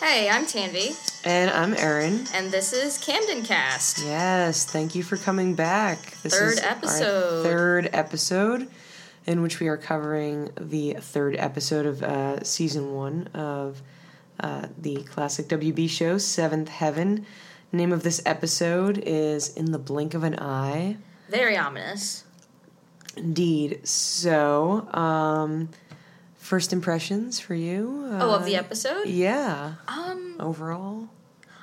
Hey, I'm Tanvi, And I'm Erin. and this is Camden Cast. Yes, thank you for coming back. This Third episode. third episode, in which we are covering the third episode of uh, season one of uh, the classic WB show, Seventh Heaven. Name of this episode is In the Blink of an Eye. Very ominous. Indeed. So, um, first impressions for you? Oh, of the Uh, episode? Yeah. Um, Overall.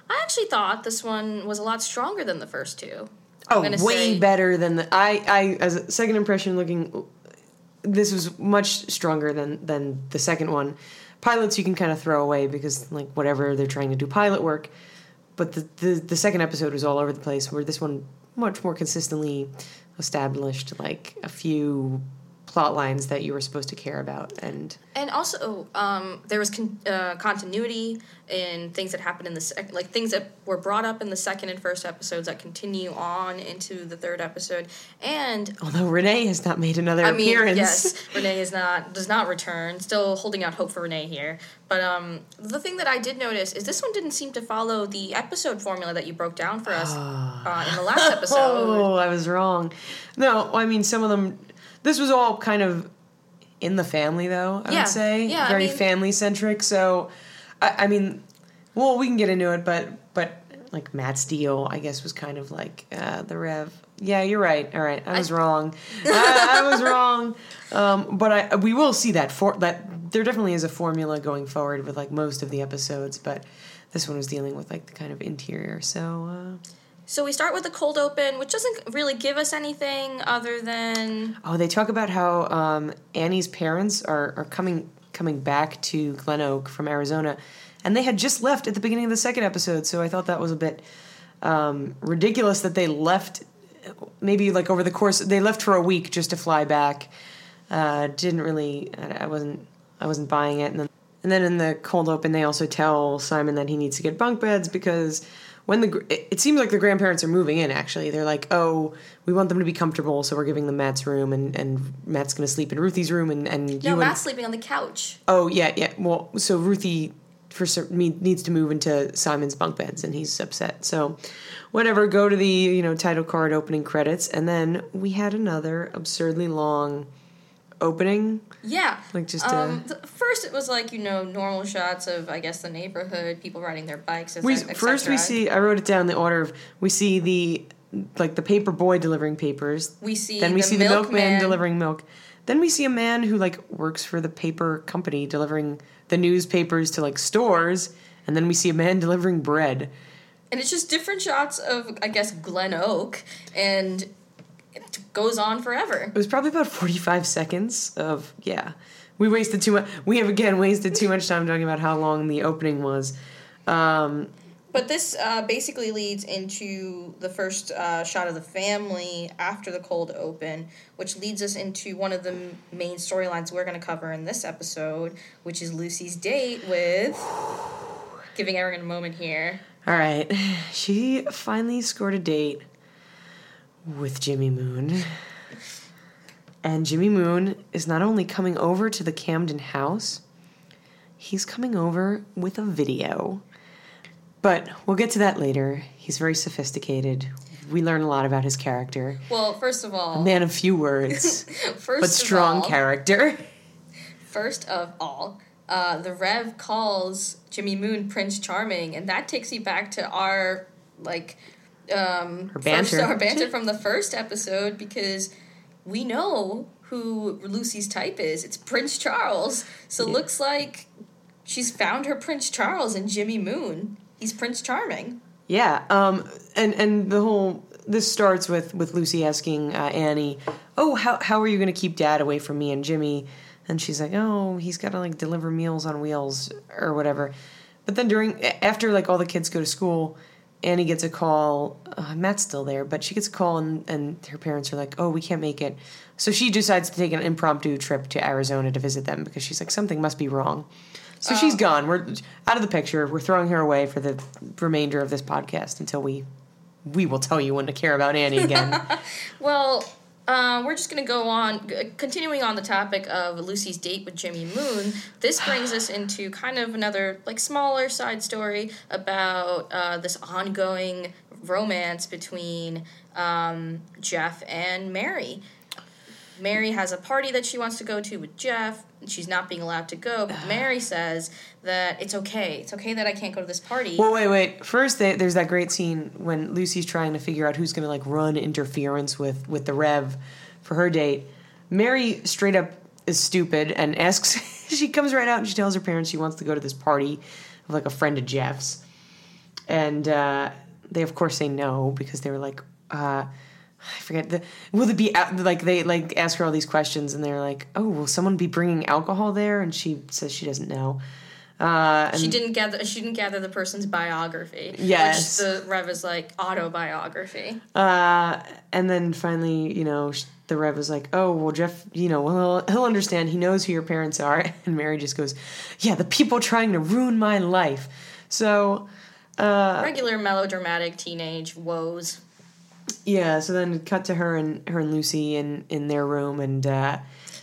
I actually thought this one was a lot stronger than the first two. Oh, way say- better than the I. I as a second impression looking, this was much stronger than than the second one. Pilots you can kind of throw away because like whatever they're trying to do pilot work, but the the, the second episode was all over the place. Where this one much more consistently established like a few plot lines that you were supposed to care about and And also, um, there was con- uh, continuity in things that happened in the sec- like things that were brought up in the second and first episodes that continue on into the third episode. And although Renee has not made another I mean, appearance yes, Renee is not does not return. Still holding out hope for Renee here. But um, the thing that I did notice is this one didn't seem to follow the episode formula that you broke down for us uh, in the last episode. Oh, I was wrong. No, I mean some of them. This was all kind of in the family, though. I Yeah, would say yeah, I very mean- family centric. So, I, I mean, well, we can get into it, but but like Matt Steele, I guess, was kind of like uh, the Rev. Yeah, you're right. All right, I was wrong. I, I was wrong. Um, but I we will see that for that there definitely is a formula going forward with like most of the episodes, but this one was dealing with like the kind of interior. So. Uh, So we start with the cold open, which doesn't really give us anything other than Oh, they talk about how um, Annie's parents are, are coming coming back to Glen Oak from Arizona, and they had just left at the beginning of the second episode. So I thought that was a bit um, ridiculous that they left. Maybe like over the course, they left for a week just to fly back. Uh, didn't really. I I wasn't. I wasn't buying it, and then and then in the cold open, they also tell Simon that he needs to get bunk beds because when the it, seems like the grandparents are moving in. Actually, they're like, "Oh, we want them to be comfortable, so we're giving them Matt's room, and, and Matt's going to sleep in Ruthie's room, and and you no and Matt's sleeping on the couch. oh yeah yeah well so Ruthie for needs to move into Simon's bunk beds, and he's upset. So whatever, go to the you know title card opening credits, and then we had another absurdly long opening. Yeah, Like just, um, th- first it was like you know normal shots of I guess the neighborhood, people riding their bikes. We first we see I wrote it down the order of we see the like the paper boy delivering papers. we see then we the see the milkman milkman. delivering milk. Then we see a man who like works for the paper company delivering the newspapers to like stores, and then we see a man delivering bread. and it's just different shots of I guess Glen Oak, and it goes on forever. It was probably about forty five seconds of yeah. We wasted too much. We have again wasted too much time talking about how long the opening was. Um, But this uh, basically leads into the first uh, shot of the family after the cold open, which leads us into one of the m- main storylines we're going to cover in this episode, which is Lucy's date with. Giving Erin a moment here. All right. She finally scored a date with Jimmy Moon. And Jimmy Moon is not only coming over to the Camden house, he's coming over with a video. But we'll get to that later. He's very sophisticated. We learn a lot about his character. Well, first of all, A man of few words, first but strong all, character. First of all, uh, the Rev calls Jimmy Moon Prince Charming, and that takes you back to our like um, Her banter. First, our banter from the first episode because we know who Lucy's type is. It's Prince Charles. So it looks like she's found her Prince Charles in Jimmy Moon. He's Prince Charming. Yeah, um, and and the whole this starts with with Lucy asking uh, Annie, "Oh, how how are you going to keep Dad away from me and Jimmy?" And she's like, "Oh, he's got to like deliver meals on wheels or whatever." But then during after like all the kids go to school, Annie gets a call. Uh, Matt's still there, but she gets a call and and her parents are like, "Oh, we can't make it." So she decides to take an impromptu trip to Arizona to visit them because she's like, something must be wrong. So she's gone. We're out of the picture. We're throwing her away for the remainder of this podcast until we we will tell you when to care about Annie again. Well, Uh, we're just going to go on, continuing on the topic of Lucy's date with Jimmy Moon. This brings us into kind of another, like, smaller side story about uh, this ongoing romance between um, Jeff and Mary. Mary has a party that she wants to go to with Jeff. and She's not being allowed to go, but Mary says that it's okay. It's okay that I can't go to this party. Well, wait, wait. First, they, there's that great scene when Lucy's trying to figure out who's going to like run interference with with the Rev for her date. Mary straight up is stupid and asks. she comes right out and she tells her parents she wants to go to this party of like a friend of Jeff's, and uh, they of course say no because they were like. Uh, I forget the will it be like they like ask her all these questions and they're like oh will someone be bringing alcohol there and she says she doesn't know uh, and she didn't gather. She didn't gather the person's biography. Yes. which the Rev is like autobiography. Uh, and then finally, you know, the Rev was like, "Oh, well, Jeff, you know, well, he'll, he'll understand. He knows who your parents are." And Mary just goes, "Yeah, the people trying to ruin my life." So, uh, Regular melodramatic teenage woes. Yeah. So then cut to her and her and Lucy in in their room, and uh,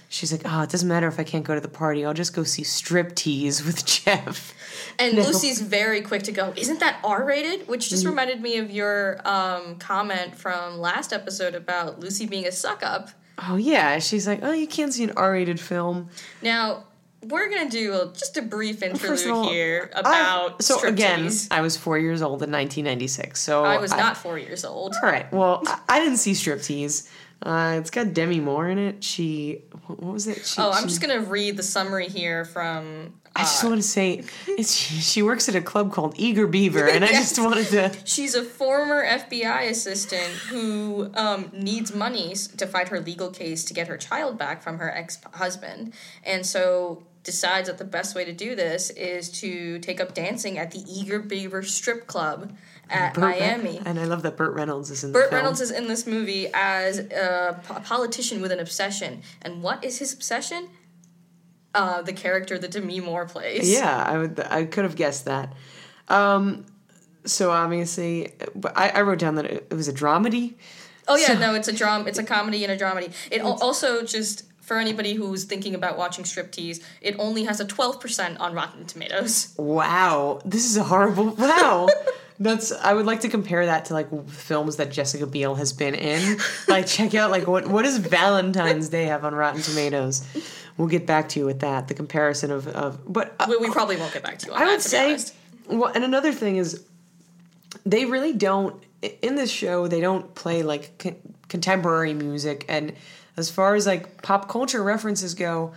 she's like, "Oh, it doesn't matter if I can't go to the party. I'll just go see strip tease with Jeff." And No. Lucy's very quick to go. Isn't that R rated? Which just reminded me of your um, comment from last episode about Lucy being a suck up. Oh yeah, she's like, "Oh, you can't see an R-rated film." Now we're gonna do a, just a brief interlude all, here I- about so again, striptease. I was four years old in 1996. So I was not four years old. All right. Well, I, I didn't see striptease. Uh, it's got Demi Moore in it. She, what was it? She, Oh, I'm she- just gonna read the summary here from. I just uh, want to say, it's she, she works at a club called Eager Beaver, and I just wanted to. She's a former FBI assistant who um, needs monies to fight her legal case to get her child back from her ex husband. And so decides that the best way to do this is to take up dancing at the Eager Beaver Strip Club at Burt Miami. and I love that Burt Reynolds is in Burt. Reynolds is in this movie as a politician with an obsession. And what is his obsession? Uh, the character that Demi Moore plays. Yeah, I would. I could have guessed that. Um, so obviously, I, I wrote down that it, it was a dramedy. Oh yeah, So- no, it's a dram. It's a comedy and a dramedy. It also just for anybody who's thinking about watching striptease, it only has a twelve percent on Rotten Tomatoes. Wow, this is a horrible. Wow. That's. I would like to compare that to like films that Jessica Biel has been in. Like, check out like what what does Valentine's Day have on Rotten Tomatoes? We'll get back to you with that. The comparison of of. But uh, We, we probably won't get back to you I that. would say. Well, and another thing is, they really don't in this show. They don't play like con- contemporary music, and as far as like pop culture references go,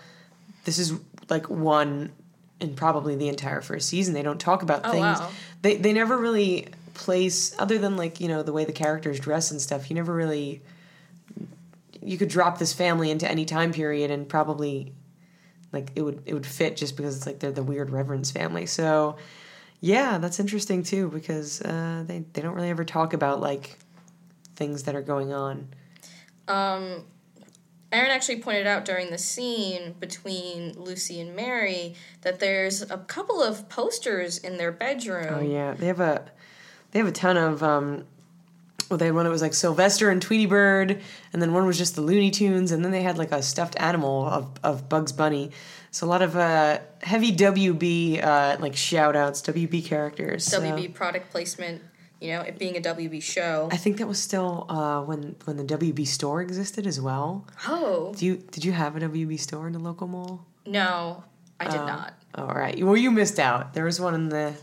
this is like one in probably the entire first season. They don't talk about Oh, things. wow. They they never really place other than like you know the way the characters dress and stuff. You never really. You could drop this family into any time period and probably like it would it would fit just because it's like they're the weird reverence family. So yeah, that's interesting too because uh, they they don't really ever talk about like things that are going on. Um, Erin actually pointed out during the scene between Lucy and Mary that there's a couple of posters in their bedroom. Oh yeah, they have a they have a ton of um. Well, they had one that was like Sylvester and Tweety Bird, and then one was just the Looney Tunes, and then they had like a stuffed animal of, of Bugs Bunny. So a lot of uh, heavy WB uh, like shout outs, WB characters. so- WB product placement. You know, it being a WB show. I think that was still uh, when when the WB store existed as well. Oh Do you did you have a WB store in the local mall? no, I did Oh. not. All right. Well, you missed out. There was one in the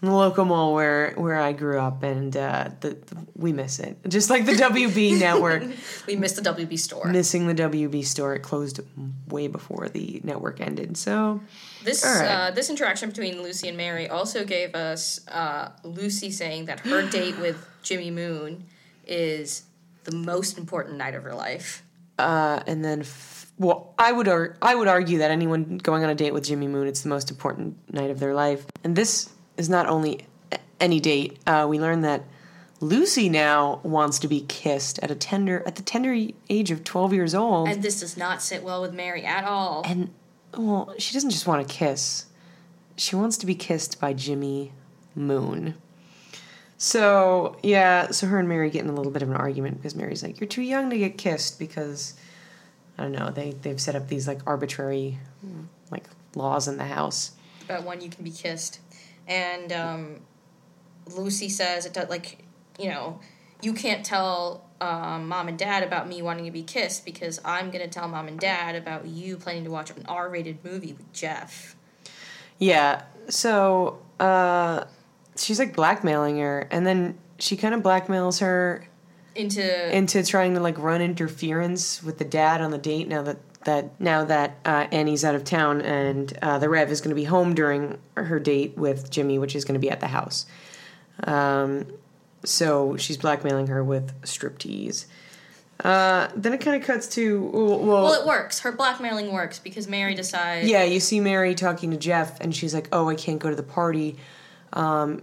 in the local mall where where I grew up, and uh, the, the we miss it. Just like the WB network We missed the WB store. missing the WB store. It closed way before the network ended. So This right. uh, this interaction between Lucy and Mary also gave us uh, Lucy saying that her date with Jimmy Moon is the most important night of her life. uh, and then. F- well, I would ar- I would argue that anyone going on a date with Jimmy Moon, it's the most important night of their life. And this is not only any date. Uh, we learn that Lucy now wants to be kissed at a tender at the tender age of twelve years old. And this does not sit well with Mary at all. And well, she doesn't just want to kiss. She wants to be kissed by Jimmy Moon. So yeah, so her and Mary get in a little bit of an argument because Mary's like, "You're too young to get kissed," because I don't know they they've set up these like arbitrary like laws in the house. about when you can be kissed, and um, Lucy says it does like you know you can't tell um, mom and dad about me wanting to be kissed because I'm gonna tell mom and dad about you planning to watch an R-rated movie with Jeff. Yeah, so uh, she's like blackmailing her, and then she kind of blackmails her Into into trying to like run interference with the dad on the date now that that now that uh, Annie's out of town and uh, the Rev is going to be home during her date with Jimmy, which is going to be at the house. Um, so she's blackmailing her with striptease. Uh, then it kind of cuts to well, well, it works. Her blackmailing works because Mary decides. yeah, you see Mary talking to Jeff, and she's like, "Oh, I can't go to the party." Um,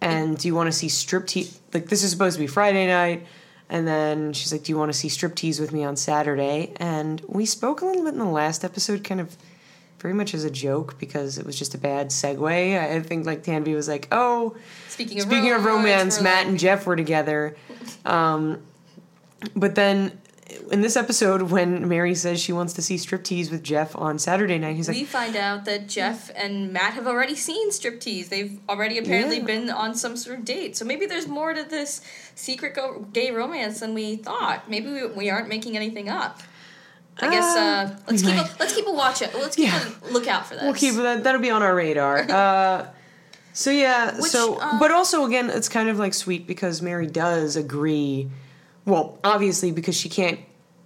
and do you want to see striptease? Like this is supposed to be Friday night, and then she's like, "Do you want to see striptease with me on Saturday?" And we spoke a little bit in the last episode, kind of very much as a joke because it was just a bad segue. I think like Tanvi was like, "Oh, Speaking of speaking of romance, Matt like- and Jeff were together." Um, but then. In this episode, when Mary says she wants to see striptease with Jeff on Saturday night, he's like, we find out that Jeff and Matt have already seen striptease. They've already apparently Yeah. been on some sort of date. So maybe there's more to this secret go- gay romance than we thought. Maybe we, we aren't making anything up. I guess uh, let's we keep a, let's keep a watch it. Let's keep Yeah. a lookout for this. We'll keep that. That'll be on our radar. Uh, so yeah. Which, so, um, but also again, it's kind of like sweet because Mary does agree. Well, obviously because she can't,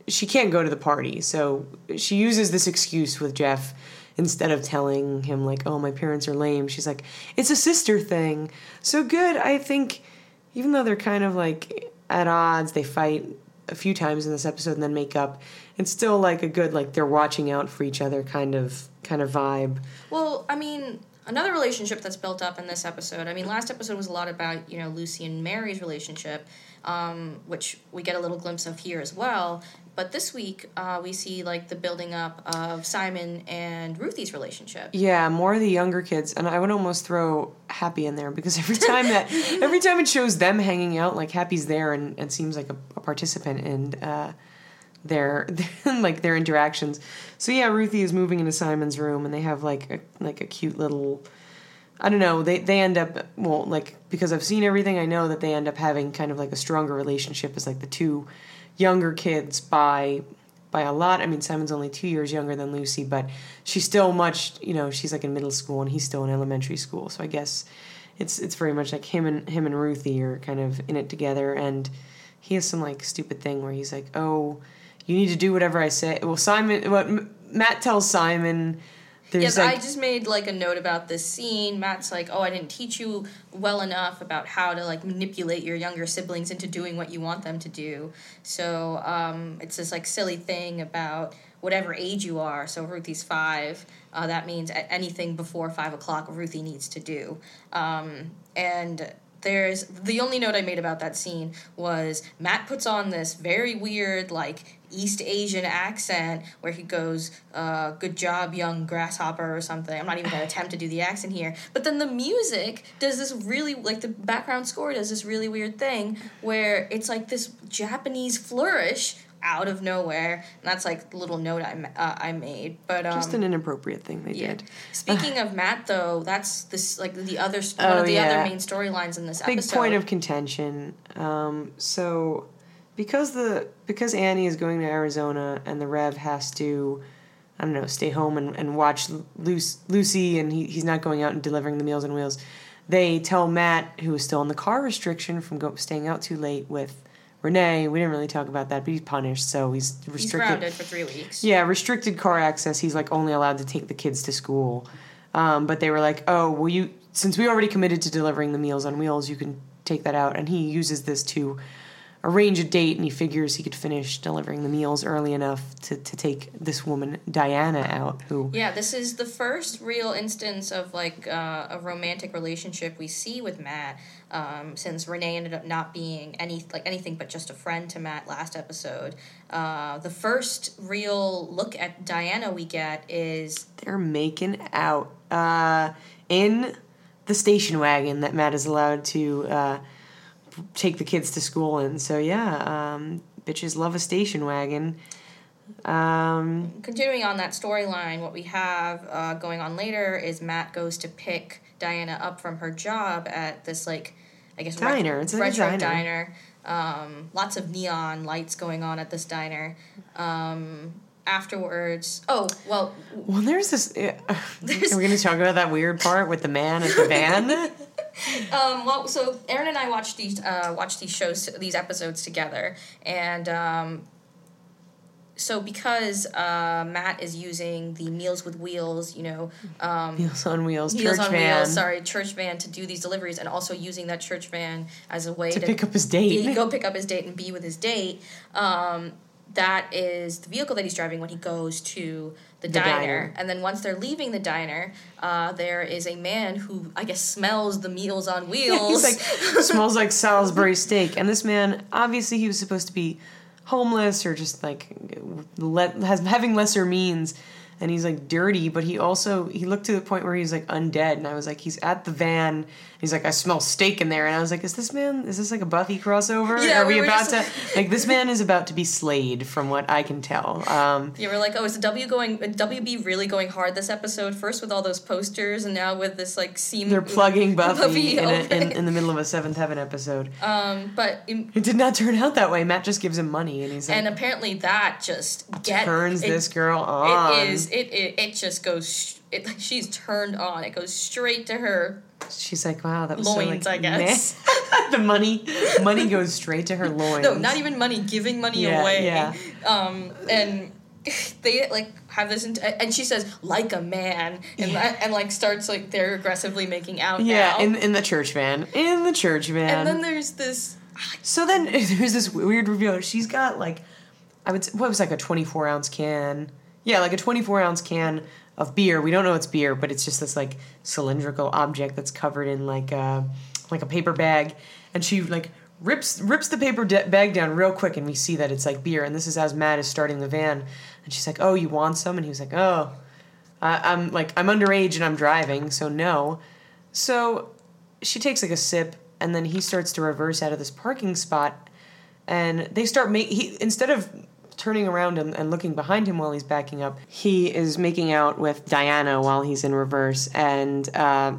she can't go to the party, so she uses this excuse with Jeff instead of telling him like, "Oh, my parents are lame." She's like, "It's a sister thing." So good. I think, even though they're kind of like at odds, they fight a few times in this episode and then make up. It's still like a good like they're watching out for each other kind of kind of vibe. Well, I mean, another relationship that's built up in this episode. I mean, last episode was a lot about you know Lucy and Mary's relationship, um, which we get a little glimpse of here as well. But this week, uh, we see like the building up of Simon and Ruthie's relationship. Yeah, more of the younger kids, and I would almost throw Happy in there because every time that every time it shows them hanging out, like Happy's there and, and seems like a, a participant and. uh, their like their interactions. So yeah, Ruthie is moving into Simon's room, and they have like a like a cute little. I don't know. They they end up well like because I've seen everything. I know that they end up having kind of like a stronger relationship as like the two younger kids by by a lot. I mean, Simon's only two years younger than Lucy, but she's still much. You know, she's like in middle school and he's still in elementary school. So I guess it's it's very much like him and him and Ruthie are kind of in it together. And he has some like stupid thing where he's like, "Oh, you need to do whatever I say." Well, Simon, what Matt tells Simon. There's Yes, like, I just made like a note about this scene. Matt's like, "Oh, I didn't teach you well enough about how to like manipulate your younger siblings into doing what you want them to do." So um, it's this like silly thing about whatever age you are. So Ruthie's five. Uh, that means anything before five o'clock, Ruthie needs to do. Um, and there's the only note I made about that scene was Matt puts on this very weird like East Asian accent where he goes, uh, "Good job, young grasshopper" or something. I'm not even gonna attempt to do the accent here. But then the music does this really like the background score does this really weird thing where it's like this Japanese flourish out of nowhere, and that's like the little note I uh, I made. But um, just an inappropriate thing they yeah. did. Speaking of Matt, though, that's this like the other one Oh, of the yeah. other main storylines in this big episode. point of contention. Um, so because the because Annie is going to Arizona and the Rev has to, I don't know, stay home and, and watch Lucy, Lucy and he, he's not going out and delivering the Meals and Wheels. They tell Matt, who is still in the car restriction from go, staying out too late with Renee. We didn't really talk about that, but he's punished, so he's He's restricted. grounded for three weeks. Yeah, restricted car access. He's like only allowed to take the kids to school. Um, but they were like, oh, well, you since we already committed to delivering the Meals on Wheels, you can take that out. And he uses this to arrange a date, and he figures he could finish delivering the meals early enough to, to take this woman Diana out, who Yeah, this is the first real instance of like uh, a romantic relationship we see with Matt. Um, since Renee ended up not being any like anything but just a friend to Matt last episode, uh, the first real look at Diana we get is they're making out uh, in the station wagon that Matt is allowed to uh, take the kids to school in. So yeah, um, bitches love a station wagon. Um, Continuing on that storyline, what we have uh, going on later is Matt goes to pick Diana up from her job at this like, I guess Diner. ret- It's like a retro diner. diner. Um, lots of neon lights going on at this diner. Um, afterwards, oh well, well, there's this. Uh, are we going to talk about that weird part with the man at the van? Um, well, so Erin and I watched these uh, watched these shows, these episodes together, and um, so because uh, Matt is using the Meals with Wheels, you know, um, Meals on Wheels, Meals church on van Wheels, sorry, church van to do these deliveries, and also using that church van as a way to to, pick up his date. be- go pick up his date and be with his date. Um, that is the vehicle that he's driving when he goes to the, The diner. diner. And then once they're leaving the diner, uh, there is a man who I guess smells the Meals on Wheels. He's like smells like Salisbury steak, and this man obviously he was supposed to be homeless or just like let has having lesser means, and he's like dirty, but he also he looked to the point where he's like undead, and I was like he's at the van. He's like I smell steak in there, and I was like, is this man? Is this like a Buffy crossover? Yeah, Are we, we about to like this man is about to be slayed from what I can tell. Um, you were like, oh, is the W going WB really going hard this episode? First with all those posters, and now with this like seam. they're plugging Buffy, Buffy in, a, in, in the middle of a Seventh Heaven episode. Um, but in, It did not turn out that way. Matt just gives him money, and he's like, and apparently that just get turns it- this girl on. It is. It, it it just goes. sh- It like she's turned on. It goes straight to her She's like, wow, that was loins. so, I like, guess. meh. the money, money goes straight to her loins. no, not even money. Giving money Yeah, away. yeah. Um, and they like have this, int- and she says like a man, and Yeah. and like starts like they're aggressively making out. Yeah, now. in in the church van, in the church van. and then there's this. so then there's this weird reveal. She's got like, I would say, what was like a 24 ounce can. Yeah, like a 24 ounce can of beer. We don't know it's beer, but it's just this like cylindrical object that's covered in like a like a paper bag, and she like rips rips the paper de- bag down real quick, and we see that it's like beer. And this is as Matt is starting the van, and she's like, "Oh, you want some?" And he was like, "Oh." I'm like I'm underage and I'm driving, so no. So she takes like a sip, and then he starts to reverse out of this parking spot, and they start make he instead of turning around and, and looking behind him while he's backing up, he is making out with Diana while he's in reverse, and uh,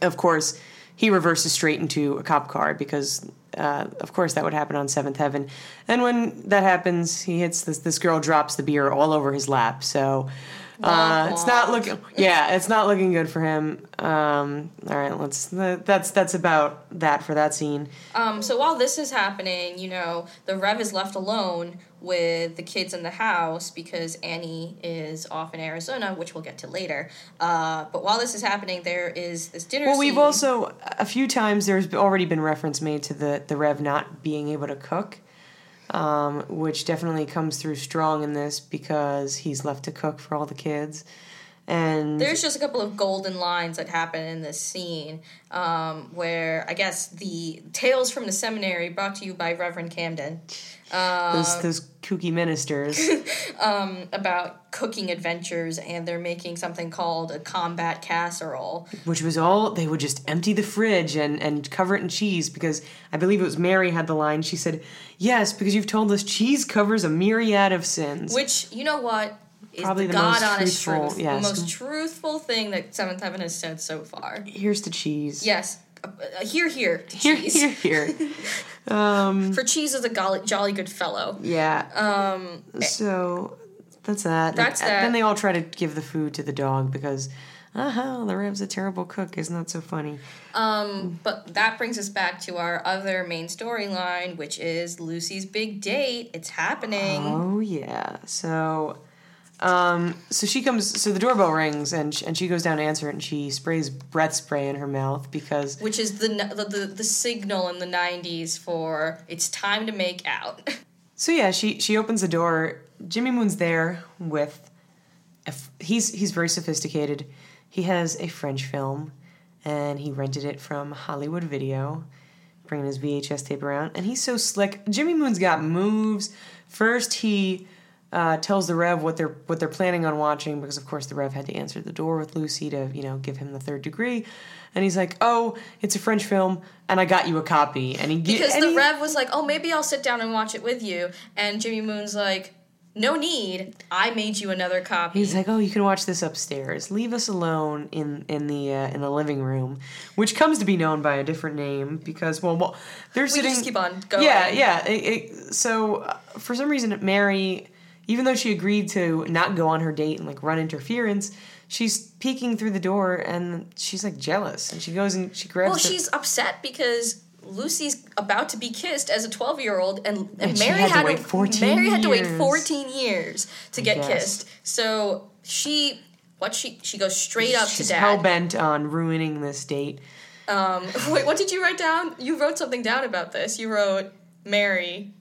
of course he reverses straight into a cop car because. Uh, of course, that would happen on Seventh Heaven, and when that happens, he hits this. This girl drops the beer all over his lap. So, uh, it's not looking. Yeah, it's not looking good for him. Um, all right, let's. That's that's about that for that scene. Um, so while this is happening, you know, the Rev is left alone with the kids in the house because Annie is off in Arizona, which we'll get to later. Uh, but while this is happening, there is this dinner. Well, we've scene. also a few times there's already been reference made to the the Rev not being able to cook, um, which definitely comes through strong in this because he's left to cook for all the kids, and There's just a couple of golden lines that happen in this scene um, where I guess the Tales from the Seminary brought to you by Reverend Camden those uh, those kooky ministers. Um, about cooking adventures and they're making something called a combat casserole. which was all they would just empty the fridge and and cover it in cheese because I believe it was Mary had the line. She said, "Yes, because you've told us cheese covers a myriad of sins." Which, you know what? Is Probably the, the most God honest truthful- truth. yes. The most truthful thing that Seventh Heaven has said so far. Here's the cheese. Yes. Uh, here, here. Here, here, here. Um, For cheese is a golly, jolly good fellow. yeah. Um. So that's that. That's And that. Then they all try to give the food to the dog because, uh-huh, the Rev's a terrible cook. Isn't that so funny? Um, but that brings us back to our other main storyline, which is Lucy's big date. It's happening. Oh yeah. So, um, so she comes. So the doorbell rings, and sh- and she goes down to answer it, and she sprays breath spray in her mouth because Which is the, the the the signal in the '90s for it's time to make out. So yeah, she she opens the door. Jimmy Moon's there with, a f- he's he's very sophisticated. He has a French film, and he rented it from Hollywood Video, bringing his VHS tape around. And he's so slick. Jimmy Moon's got moves. First he uh, tells the Rev what they're what they're planning on watching because of course the Rev had to answer the door with Lucy to you know give him the third degree, and he's like, "Oh, it's a French film, and I got you a copy." And he Because and the he- Rev was like, "Oh, maybe I'll sit down and watch it with you," and Jimmy Moon's like, "No need. I made you another copy." He's like, "Oh, you can watch this upstairs. Leave us alone in in the uh, in the living room," which comes to be known by a different name because well, well they're we sitting. just keep on going. Yeah, yeah. It, it, so uh, for some reason, Mary, even though she agreed to not go on her date and like run interference, she's peeking through the door and she's like jealous and she goes and she grabs. Well, the- she's upset because Lucy's about to be kissed as a 12 year old, and, and, And Mary had to wait 14 Mary had to wait years. 14 years to get Yes. kissed. So she, what she, she goes straight up she's to hell dad. bent on ruining this date. Um, wait, what did you write down? You wrote something down about this. You wrote Mary.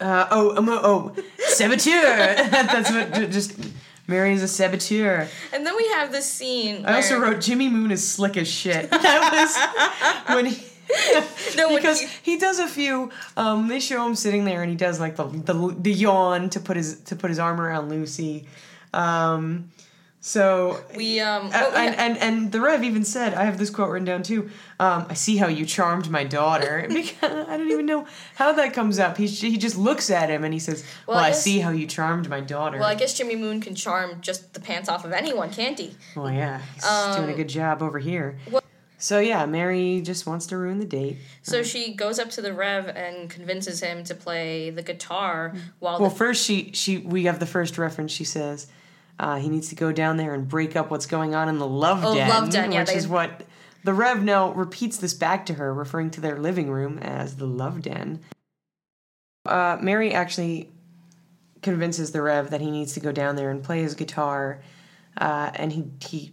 Uh, oh, um, oh, saboteur. That's what just. Mary is a saboteur. And then we have this scene. I also wrote Jimmy Moon is slick as shit. That was when he. No, because he- he, does a few. Um, they show him sitting there, and he does like the the, the yawn to put his to put his arm around Lucy. Um, so we, um, uh, oh, yeah. and, and and the Rev even said, I have this quote written down too. Um, I see how you charmed my daughter. Because I don't even know how that comes up. He he just looks at him and he says, Well, "Well, I I, see how you charmed my daughter." well, I guess Jimmy Moon can charm just the pants off of anyone, can't he? Well, yeah, he's doing a good job over here. Um, What- So yeah, Mary just wants to ruin the date. So she goes up to the Rev and convinces him to play the guitar while Well, the first she she we have the first reference. She says uh, he needs to go down there and break up what's going on in the love Oh, den, love den, yeah, which they- is what the Rev now repeats this back to her, referring to their living room as the love den. Uh, Mary actually convinces the Rev that he needs to go down there and play his guitar, uh, and he he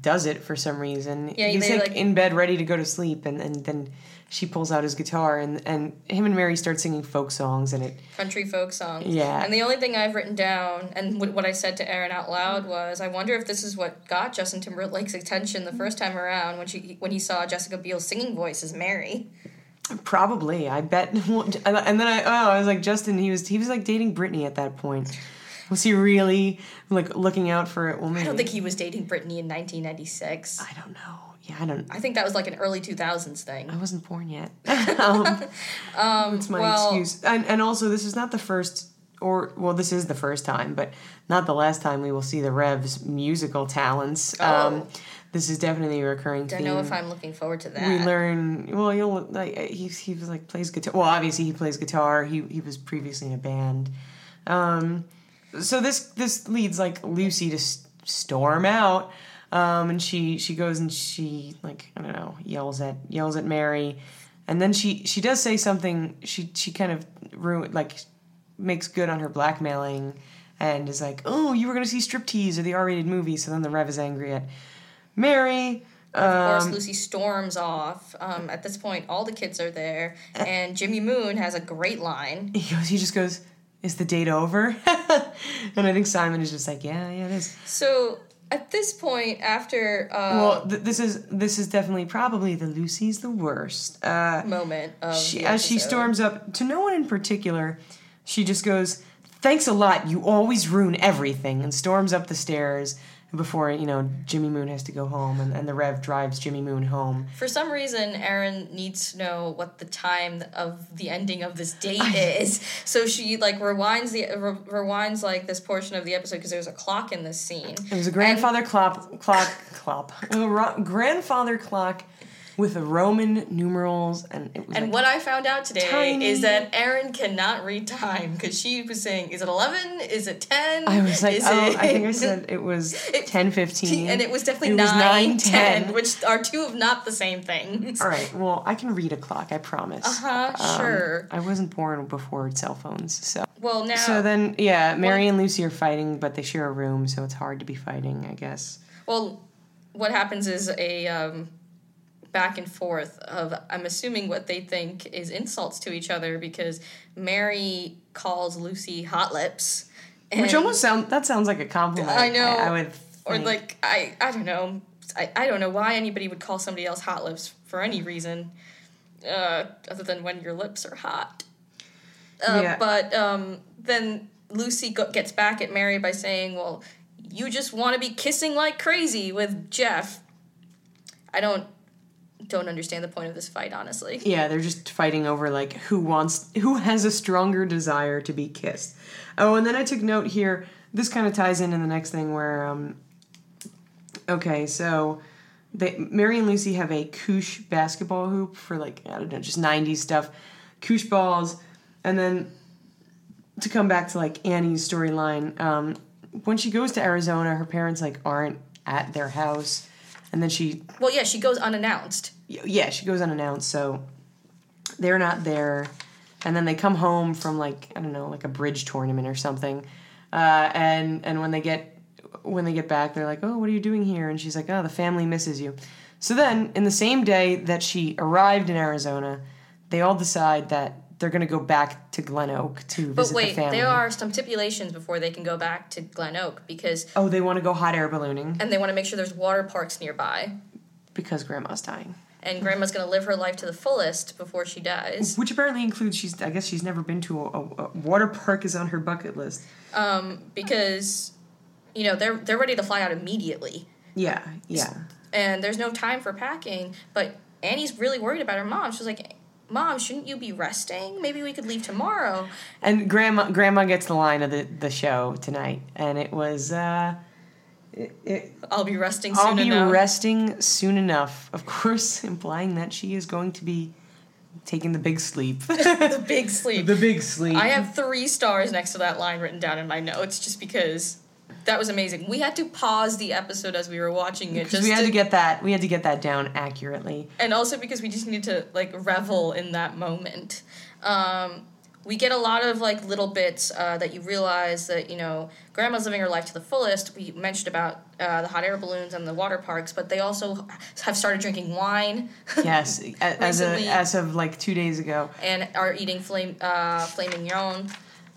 does it for some reason. Yeah, he's like, like- in bed ready to go to sleep, and, and then she pulls out his guitar, and and him and Mary start singing folk songs, and it country folk songs. Yeah. And the only thing I've written down and what what I said to Erin out loud was, I wonder if this is what got Justin Timberlake's attention the first time around when she when he saw Jessica Biel's singing voice as Mary. Probably, I bet. And then I, oh, I was like, Justin. He was, he was like dating Britney at that point. Was he really like looking out for it? Well, maybe. I don't think he was dating Britney in 1996. I don't know. Yeah, I don't. I think that was like an early 2000s thing. I wasn't born yet. um, that's my well- excuse. And and also, this is not the first, or well, this is the first time, but not the last time we will see the Revs musical talents. Um, Oh. this is definitely a recurring Don't theme. know if I'm looking forward to that. we learn well you'll like he, he was like plays guitar well obviously he plays guitar he he was previously in a band um so this this leads like lucy to s- storm out um and she she goes and she like i don't know yells at yells at mary and then she she does say something she she kind of ruin like makes good on her blackmailing and is like oh you were gonna see striptease or the r-rated movie so then the rev is angry at mary Of course, um, Lucy storms off. Um, at this point, all the kids are there, and Jimmy Moon has a great line. he goes he just goes is the date over? And i think simon is just like yeah yeah it is. So at this point, after uh, well th- this is this is definitely probably the lucy's the worst uh moment of she, as she storms up to no one in particular she just goes thanks a lot. You always ruin everything and storms up the stairs before you know jimmy moon has to go home and, and the rev drives jimmy moon home For some reason, Erin needs to know what the time of the ending of this date is. So she like rewinds the re- rewinds like this portion of the episode because there's a clock in this scene. It was a grandfather clock, clock, clock, grandfather clock with the Roman numerals, and it was And like, what I found out today Tiny. is that Erin cannot read time because she was saying, "Is it eleven? Is it 10? I was like, Is oh, it... I think I said it was ten ten fifteen, and it was definitely It was 9, 10, 9:10. which are two of not the same things. All right, well, I can read a clock, I promise. Uh-huh, Um, sure. I wasn't born before cell phones, so. Well, now, So then, yeah, Mary and Lucy are fighting, but they share a room, so it's hard to be fighting, I guess. well, what happens is a um, back and forth of I'm assuming what they think is insults to each other because Mary calls Lucy hot lips, Which almost sound that sounds like a compliment. I know. I, would. or like I I don't know I, I don't know why anybody would call somebody else hot lips for any reason uh, other than when your lips are hot. Uh, Yeah. But um, then Lucy go- gets back at Mary by saying, "Well, you just want to be kissing like crazy with Jeff." I don't don't understand the point of this fight, honestly. Yeah, they're just fighting over like who wants who has a stronger desire to be kissed. Oh, and then I took note here. This kind of ties in in the next thing where um okay, so they Mary and Lucy have a koosh basketball hoop for like I don't know, just 90s stuff. Koosh balls and then to come back to like Annie's storyline, um when she goes to Arizona, her parents like aren't at their house and then she Well, yeah, she goes unannounced. yeah, she goes unannounced, so they're not there. And then they come home from like I don't know, like a bridge tournament or something. Uh, and and when they get when they get back, they're like, "Oh, what are you doing here?" And she's like, "Oh, the family misses you." So then, in the same day that she arrived in Arizona, they all decide that they're going to go back to Glen Oak to But visit wait, the family. there are some stipulations before they can go back to Glen Oak because oh, they want to go hot air ballooning and they want to make sure there's water parks nearby. because Grandma's dying. And grandma's going to live her life to the fullest before she dies. Which apparently includes she's I guess she's never been to a, a, a water park is on her bucket list. Um, because you know, they're they're ready to fly out immediately. Yeah, yeah. and there's no time for packing. But Annie's really worried about her mom. She's like, "Mom, shouldn't you be resting? Maybe we could leave tomorrow." And grandma grandma gets the line of the, the show tonight, and it was uh, it, it, I'll be resting soon I'll be enough. resting soon enough. Of course, implying that she is going to be taking the big sleep. the big sleep. the big sleep. I have three stars next to that line written down in my notes, just because that was amazing. We had to pause the episode as we were watching it, because just we had to, to get that we had to get that down accurately. and also because we just needed to like revel in that moment. Um, we get a lot of like little bits uh, that you realize that you know grandma's living her life to the fullest. We mentioned about uh, the hot air balloons and the water parks, but they also have started drinking wine Yes, as a, as of like two days ago. and are eating flame uh, flaming yon.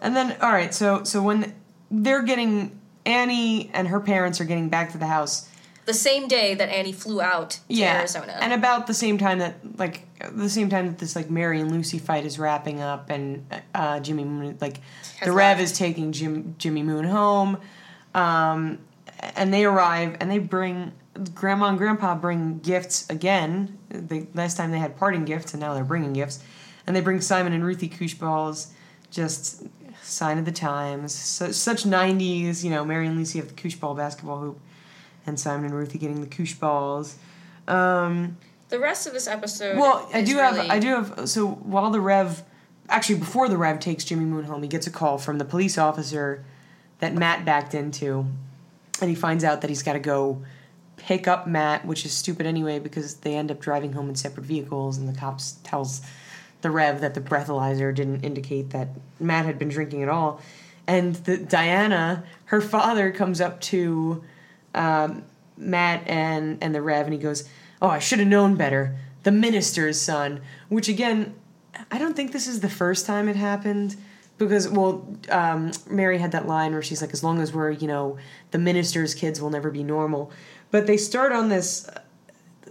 And then, all right, so so when they're getting Annie and her parents are getting back to the house, The same day that Annie flew out to yeah, Arizona. and about the same time that like the same time that this like Mary and Lucy fight is wrapping up, and uh, Jimmy Moon like Has the Rev is taking Jim Jimmy Moon home, um, and they arrive and they bring Grandma and Grandpa bring gifts again. They last time they had parting gifts, and now they're bringing gifts, and they bring Simon and Ruthie Koosh balls, just sign of the times. So, such '90s, you know. Mary and Lucy have the Koosh ball basketball hoop, and Simon and Ruthie getting the Koosh balls. Um, the rest of this episode. well, I do have. I do have. So while the Rev, actually before the Rev takes Jimmy Moon home, he gets a call from the police officer that Matt backed into, and he finds out that he's got to go pick up Matt, which is stupid anyway because they end up driving home in separate vehicles, and the cops tells the Rev that the breathalyzer didn't indicate that Matt had been drinking at all, and the Diana, her father, comes up to um, Matt and and the Rev, and he goes, "Oh, I should have known better." The minister's son, which again, I don't think this is the first time it happened because well, um, Mary had that line where she's like, "As long as we're you know the minister's kids will never be normal," but they start on this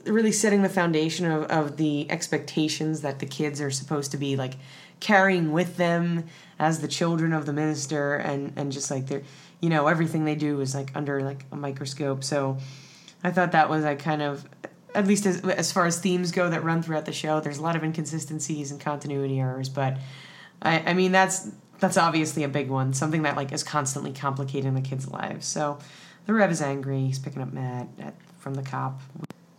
really setting the foundation of, of the expectations that the kids are supposed to be like carrying with them as the children of the minister and and just like they're you know everything they do is like under like a microscope. So i thought that was like kind of at least as, as far as themes go that run throughout the show there's a lot of inconsistencies and continuity errors but i i mean that's that's obviously a big one something that like is constantly complicating the kids lives. So the rev is angry he's picking up matt at, from the cop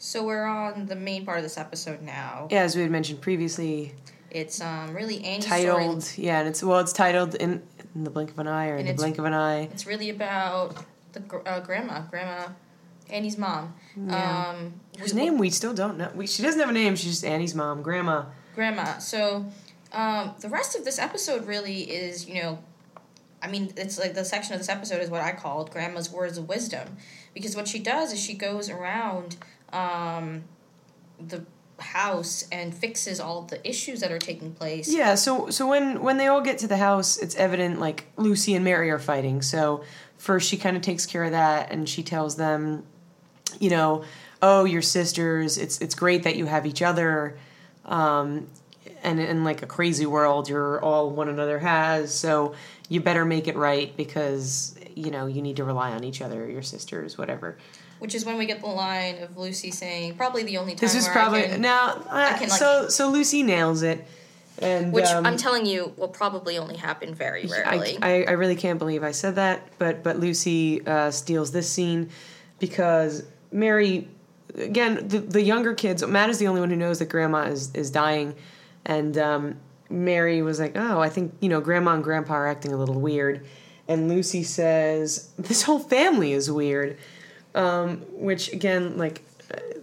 So we're on the main part of this episode now. yeah as we had mentioned previously It's um really Annie's story. titled yeah and it's well it's titled in, in the blink of an eye or in the blink of an eye It's really about the uh, grandma, grandma, Annie's mom. Yeah. Um, whose we- name we still don't know we, she doesn't have a name she's just annie's mom grandma grandma. So um, the rest of this episode really is, you know, I mean, it's like the section of this episode is what I called Grandma's Words of Wisdom. Because what she does is she goes around um, the house and fixes all the issues that are taking place. yeah so so when when they all get to the house it's evident like lucy and mary are fighting so first she kind of takes care of that and she tells them you know oh your sisters it's it's great that you have each other um and in like a crazy world, you're all one another has. So you better make it right because you know you need to rely on each other, your sisters, whatever. Which is when we get the line of Lucy saying, probably the only time. This is where probably I can, now. Uh, I can, like- so so Lucy nails it, and Which um, I'm telling you will probably only happen very rarely. I, I, I really can't believe I said that, but but Lucy uh, steals this scene because Mary, again, the, the younger kids. Matt is the only one who knows that Grandma is is dying, and um, Mary was like, "Oh, I think you know Grandma and Grandpa are acting a little weird," and Lucy says, "This whole family is weird," um, which again, like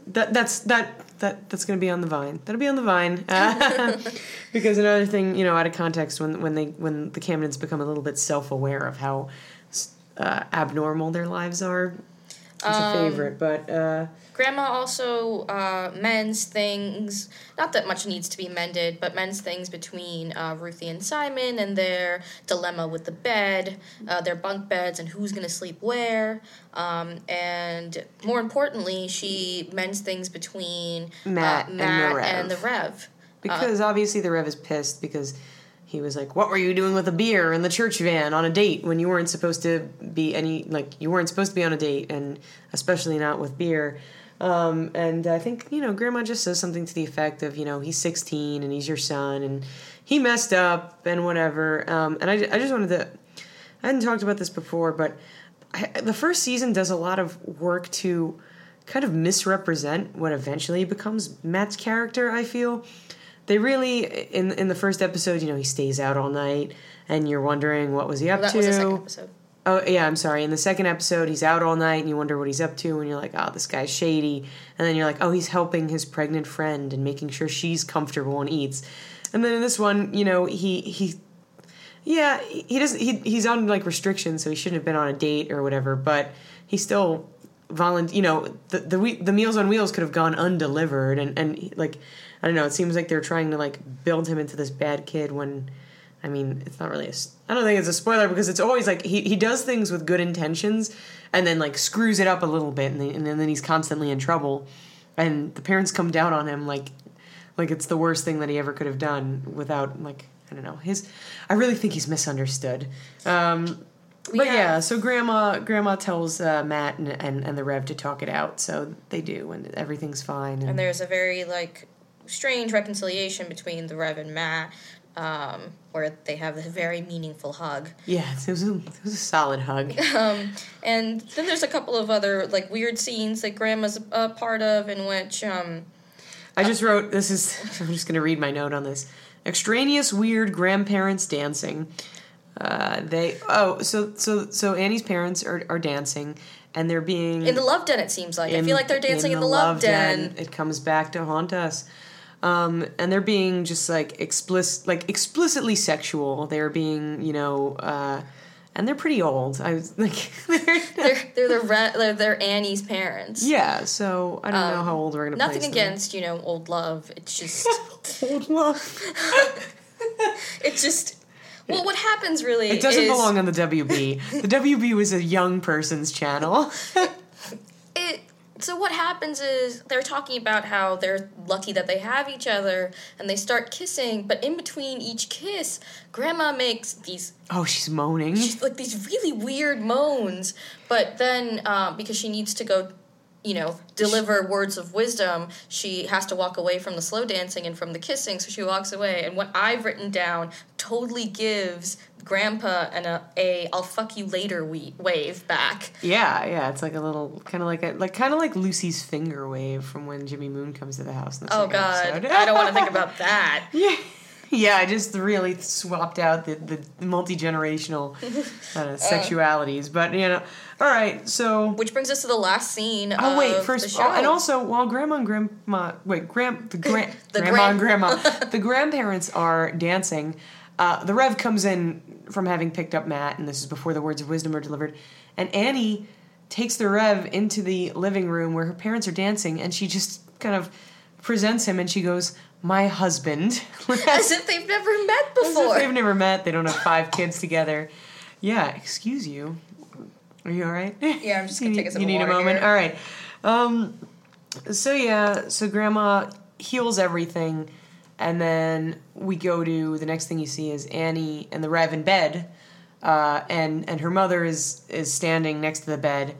that that's that. That, that's going to be on the vine. That'll be on the vine, because another thing, you know, out of context, when when they when the Camdens become a little bit self aware of how uh, abnormal their lives are, it's a favorite. But uh, Grandma also uh, mends things. Not that much needs to be mended, but mends things between uh, Ruthie and Simon and their dilemma with the bed, uh, their bunk beds, and who's going to sleep where. Um, and more importantly, she mends things between Matt uh, and the Rev. and the Rev. because obviously the Rev is pissed because he was like, "What were you doing with a beer in the church van on a date when you weren't supposed to be any like you weren't supposed to be on a date and especially not with beer." Um, and I think you know Grandma just says something to the effect of, you know, he's 16 and he's your son and he messed up and whatever. Um, and I, I just wanted to I hadn't talked about this before, but I, the first season does a lot of work to kind of misrepresent what eventually becomes Matt's character. I feel they really in in the first episode, you know, he stays out all night, and you're wondering what was he up That to. was the second episode. Oh yeah, I'm sorry. In the second episode, he's out all night, and you wonder what he's up to, and you're like, oh, this guy's shady. And then you're like, oh, he's helping his pregnant friend and making sure she's comfortable and eats. And then in this one, you know, he he, yeah, he doesn't. He he's on like restrictions, so he shouldn't have been on a date or whatever. But he still volunteer. You know, the the the Meals on Wheels could have gone undelivered, and and like I don't know. It seems like they're trying to like build him into this bad kid when. I mean, it's not really a. I don't think it's a spoiler because it's always like he, he does things with good intentions and then like screws it up a little bit and then, and then he's constantly in trouble. And the parents come down on him like like it's the worst thing that he ever could have done without like I don't know his. I really think he's misunderstood. Um, but have- yeah, so grandma grandma tells uh, Matt and, and and the Rev to talk it out, so they do, and everything's fine. And, And there's a very like strange reconciliation between the Rev and Matt, um, where they have a very meaningful hug. yeah, it was, a, it was a solid hug. Um, and then there's a couple of other like weird scenes that Grandma's a part of, in which um, I just wrote this is I'm just gonna read my note on this. Extraneous weird grandparents dancing. Uh, they oh so so so Annie's parents are, are dancing and they're being in the Love Den, it seems like I feel like they're dancing in, the, Love, Den. It comes back to haunt us. Um, and they're being just like explicit, like explicitly sexual. They're being, you know, uh, and they're pretty old. I was like, they're, They're they're the re- they're, they're Annie's parents. yeah. So I don't know Um, how old we're gonna. Nothing against you know old love. It's just old love. it's just well, what happens really? It doesn't is belong on the WB. The WB was a young person's channel. So what happens is they're talking about how they're lucky that they have each other and they start kissing but in between each kiss grandma makes these Oh, she's moaning. she's like these really weird moans but then uh, because she needs to go you know deliver words of wisdom she has to walk away from the slow dancing and from the kissing so she walks away and what i've written down totally gives grandpa an a, a i'll fuck you later we- wave back Yeah, yeah. It's like a little, kind of like a, like kind of like Lucy's finger wave from when Jimmy Moon comes to the house. In the oh god i don't want to think about that Yeah, yeah. I just really swapped out the the multi generational uh, sexualities, but you know. All right, so Which brings us to the last scene. Oh wait, first the show. oh, and also while grandma and grandma wait, grand the grand The grandma and grandma the grandparents are dancing. Uh, the Rev comes in from having picked up Matt, and this is before the words of wisdom are delivered. And Annie takes the Rev into the living room where her parents are dancing, and she just kind of presents him, and she goes, "My husband." As if they've never met As if before. they've never met. They don't have five kids together. Yeah, excuse you. Are you all right? Yeah, I'm just gonna take a sip You need a moment. here. All right. Um, so yeah, so Grandma heals everything, and then we go to the next thing you see is Annie and the Rev in bed, uh, and and her mother is is standing next to the bed,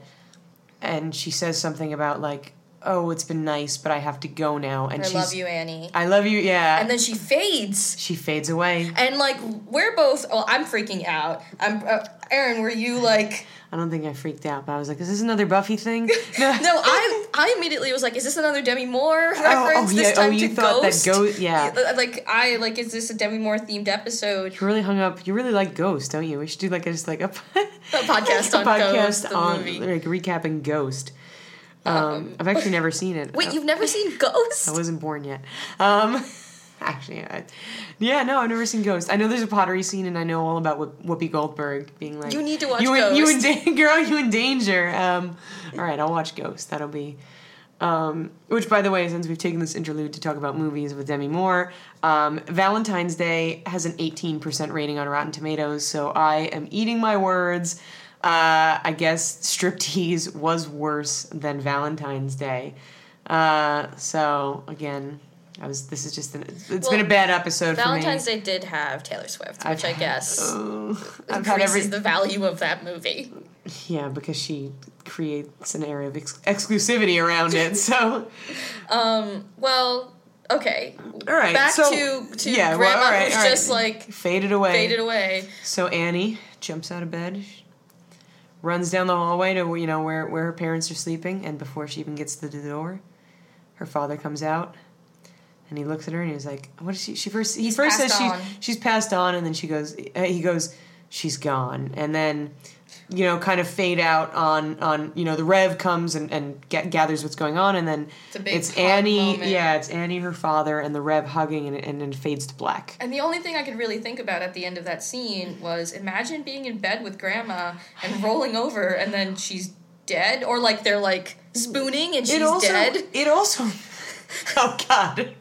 and she says something about like, "Oh, it's been nice, but I have to go now." And I love you, Annie. I love you. Yeah. And then she fades. she fades away. And like we're both. Oh, I'm freaking out. I'm. Uh, Erin, were you like? I don't think I freaked out, but I was like, "Is this another Buffy thing?" No, I. I immediately was like, "Is this another Demi Moore reference oh, yeah. this time Oh, you to thought that Ghost?" Ghost- yeah. Like I like, is this a Demi Moore themed episode? You really hung up. You really like Ghost, don't you? We should do like a, just like a, A podcast on Ghost, the on movie. like recapping Ghost. Um, I've actually never seen it. Wait, you've never seen Ghost? I wasn't born yet. Um, actually, I, yeah, no, I've never seen Ghost. I know there's a pottery scene, and I know all about Whoopi Goldberg being like, You need to watch you, in- You in Ghost." da- girl, you in danger. Um, all right, I'll watch Ghost. That'll be. Um, which, by the way, since we've taken this interlude to talk about movies with Demi Moore, um, Valentine's Day has an 18% rating on Rotten Tomatoes, so I am eating my words. Uh, I guess striptease was worse than Valentine's Day. Uh, so again, I was. This is just an. It's Well, been a bad episode Valentine's for me. Day did have Taylor Swift, which I've I guess Oh, I've increases every. the value of that movie. Yeah, because she creates an area of ex- exclusivity around it. So Um, well, okay. all right, Back so to to yeah, well, grandma right, who's right. just like faded away. faded away. So Annie jumps out of bed, runs down the hallway to you know where where her parents are sleeping, and before she even gets to the door, her father comes out, and he looks at her and he's like, "What is she?" She first he He's first says she's she's passed on, and then she goes uh, he goes she's gone, and then you know kind of fade out on on you know the Rev comes and and ga- gathers what's going on, and then It's it's Annie moment. yeah it's Annie her father and the Rev hugging and and then fades to black. And the only thing I could really think about at the end of that scene was imagine being in bed with grandma and rolling over and then she's dead or like they're like spooning and she's it also dead. it also oh god.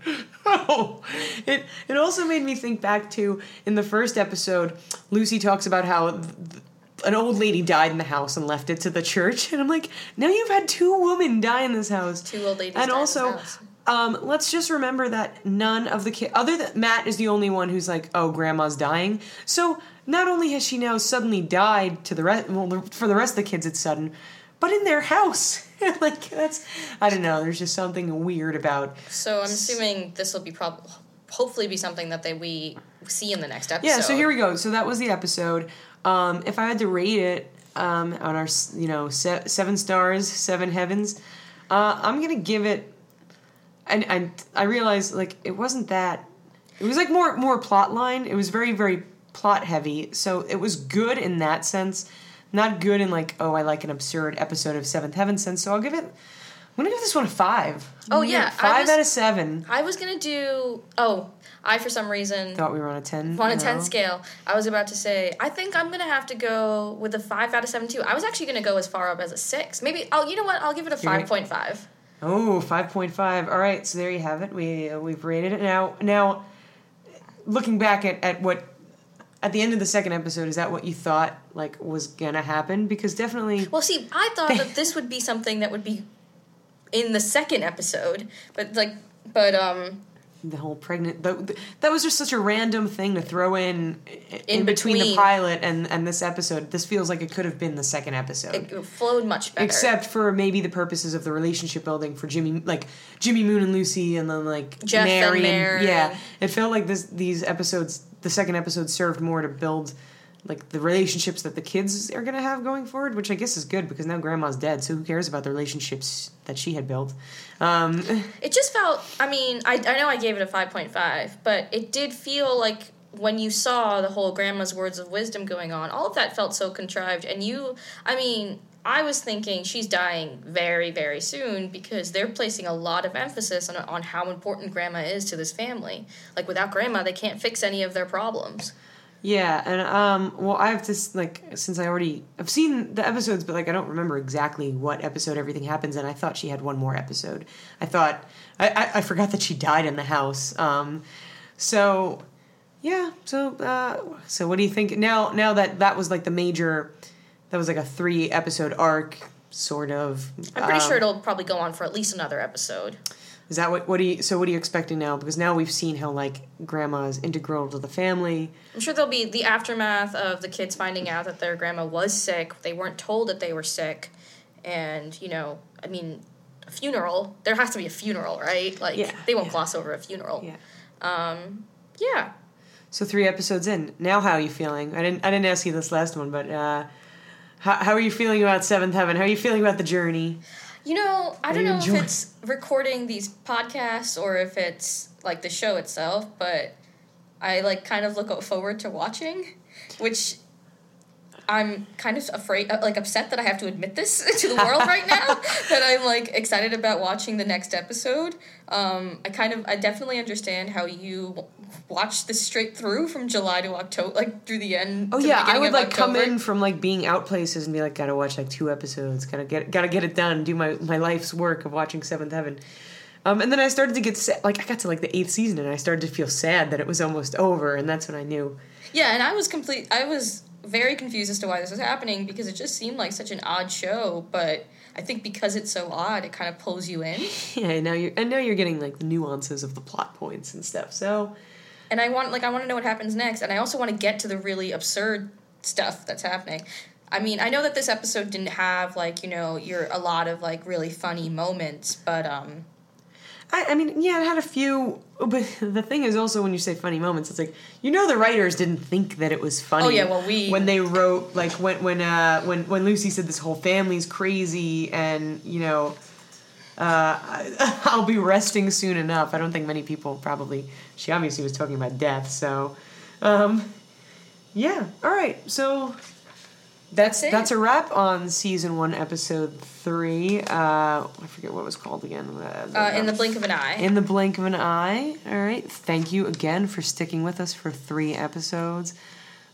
Oh. It it also made me think back to in the first episode lucy talks about how th- an old lady died in the house and left it to the church. And i'm like now you've had two women die in this house. Two old ladies and died in this also um, let's just remember that none of the kids, other than Matt, is the only one who's like, "Oh, grandma's dying." So not only has she now suddenly died to the rest, well, for the rest of the kids, it's sudden, but in their house, like that's, I don't know. There's just something weird about. So I'm assuming this will be probably hopefully be something that they we see in the next episode. Yeah. So here we go. So that was the episode. Um, if I had to rate it um, on our, you know, se- seven stars, seven heavens, uh, I'm gonna give it. And and I realized like it wasn't that. It was like more more plot line. It was very very plot heavy. So it was good in that sense. Not good in like oh I like an absurd episode of Seventh Heaven sense. So I'll give it. I'm gonna give this one a five. I'm Oh, yeah, five was- out of seven. I was gonna do oh, I for some reason Thought we were on a ten. on a 10 No. scale, I was about to say, I think I'm gonna have to go with a 5 out of 7 too. I was actually gonna go as far up as a 6. Maybe, oh, you know what? I'll give it a You're gonna- 5.5. Oh, 5.5. All right, so there you have it. We uh, we've rated it. Now now looking back at, at what at the end of the second episode, is that what you thought like was going to happen? Because definitely Well, see, I thought that this would be something that would be in the second episode, but like, but um, the whole pregnant the, the- that was just such a random thing to throw in in, In between. the pilot and and this episode. This feels like it could have been the second episode. it flowed much better. Except for maybe the purposes of the relationship building for Jimmy, like Jimmy Moon and Lucy, and then like Jeff and Mary. Mary. yeah, it felt like this. These episodes, the second episode, served more to build like the relationships that the kids are gonna have going forward, which I guess is good because now Grandma's dead, so who cares about the relationships that she had built? Um, It just felt, I mean, I, I know I gave it a 5.5, but it did feel like when you saw the whole grandma's words of wisdom going on, all of that felt so contrived. And you, I mean, I was thinking she's dying very, very soon because they're placing a lot of emphasis on, on how important grandma is to this family. Like, without grandma, they can't fix any of their problems. Yeah, and um, well, I have this like since I already I've seen the episodes, but like I don't remember exactly what episode everything happens. And I thought she had one more episode. I thought I I, I forgot that she died in the house. Um, so yeah, so uh, so what do you think now? Now that that was like the major, that was like a three episode arc, sort of. I'm pretty um, sure it'll probably go on for at least another episode. Is that what what do you so what are you expecting now? Because now we've seen how like grandma is integral to the family. I'm sure there'll be the aftermath of the kids finding out that their grandma was sick. They weren't told that they were sick, and you know, I mean, a funeral. There has to be a funeral, right? Like Yeah, they won't yeah. gloss over a funeral. Yeah. Um, yeah. So three episodes in. Now how are you feeling? I didn't I didn't ask you this last one, but uh how, how are you feeling about Seventh Heaven? How are you feeling about the journey? You know, I don't know enjoying- if it's recording these podcasts or if it's like the show itself, but I like kind of look forward to watching, which I'm kind of afraid, uh, like upset that I have to admit this to the world right now. that I'm like excited about watching the next episode. Um, I kind of, I definitely understand how you watch this straight through from July to October, like through the end. Oh yeah, I would like come in from like being out places and be like, gotta watch like two episodes, gotta get gotta get it done, do my my life's work of watching Seventh Heaven. Um, and then I started to get sad. Like I got to like the eighth season, and I started to feel sad that it was almost over, and that's when I knew. Yeah, and I was complete. I was very confused as to why this was happening because it just seemed like such an odd show. But I think because it's so odd, it kind of pulls you in. Yeah, now you're and now you're getting like the nuances of the plot points and stuff. So And I want like I want to know what happens next, and I also want to get to the really absurd stuff that's happening. I mean, I know that this episode didn't have like you know your a lot of like really funny moments, but um, I, I mean, yeah, it had a few. But the thing is also when you say funny moments, it's like you know the writers didn't think that it was funny. Oh, yeah, well, we- when they wrote like when when uh when when Lucy said this whole family's crazy and you know. Uh, I'll be resting soon enough. I don't think many people probably. She obviously was talking about death, so, um, yeah. All right, so that's it. that's a wrap on season one, episode three. Uh, I forget what it was called again. uh, in the blink of an eye. In the blink of an eye. All right. Thank you again for sticking with us for three episodes.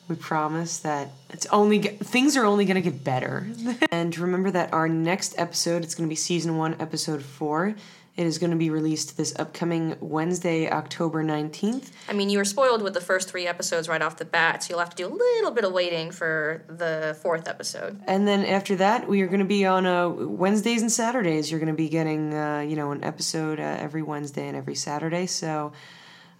We promise that it's only get, things are only going to get better. and remember that our next episode, it's going to be season one, episode four. It is going to be released this upcoming Wednesday, October 19th. I mean, you were spoiled with the first three episodes right off the bat, so you'll have to do a little bit of waiting for the fourth episode. And then after that, we are going to be on uh, Wednesdays and Saturdays. You're going to be getting, uh, you know, an episode uh, every Wednesday and every Saturday. So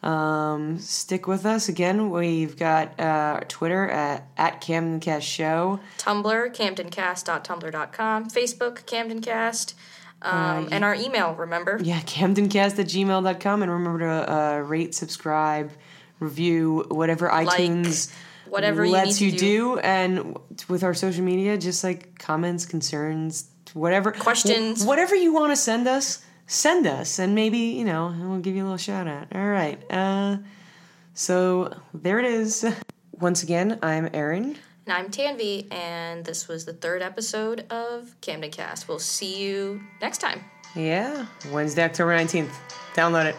um, stick with us. Again, we've got uh, Twitter at, at CamdenCast Show. Tumblr, camdencast.tumblr.com, Facebook, camdencast, um, and our email, remember? Yeah, CamdenCast at gmail.com. And remember to uh, rate, subscribe, review, whatever iTunes whatever you lets need you to do. do. And with our social media, just like comments, concerns, whatever. Questions. wh- whatever you want to send us, send us. And maybe, you know, we'll give you a little shout out. All right. Uh, so there it is. Once again, I'm Erin. I'm Tanvi, and this was the third episode of Camden Cast. We'll see you next time. Yeah, Wednesday, October 19th. Download it.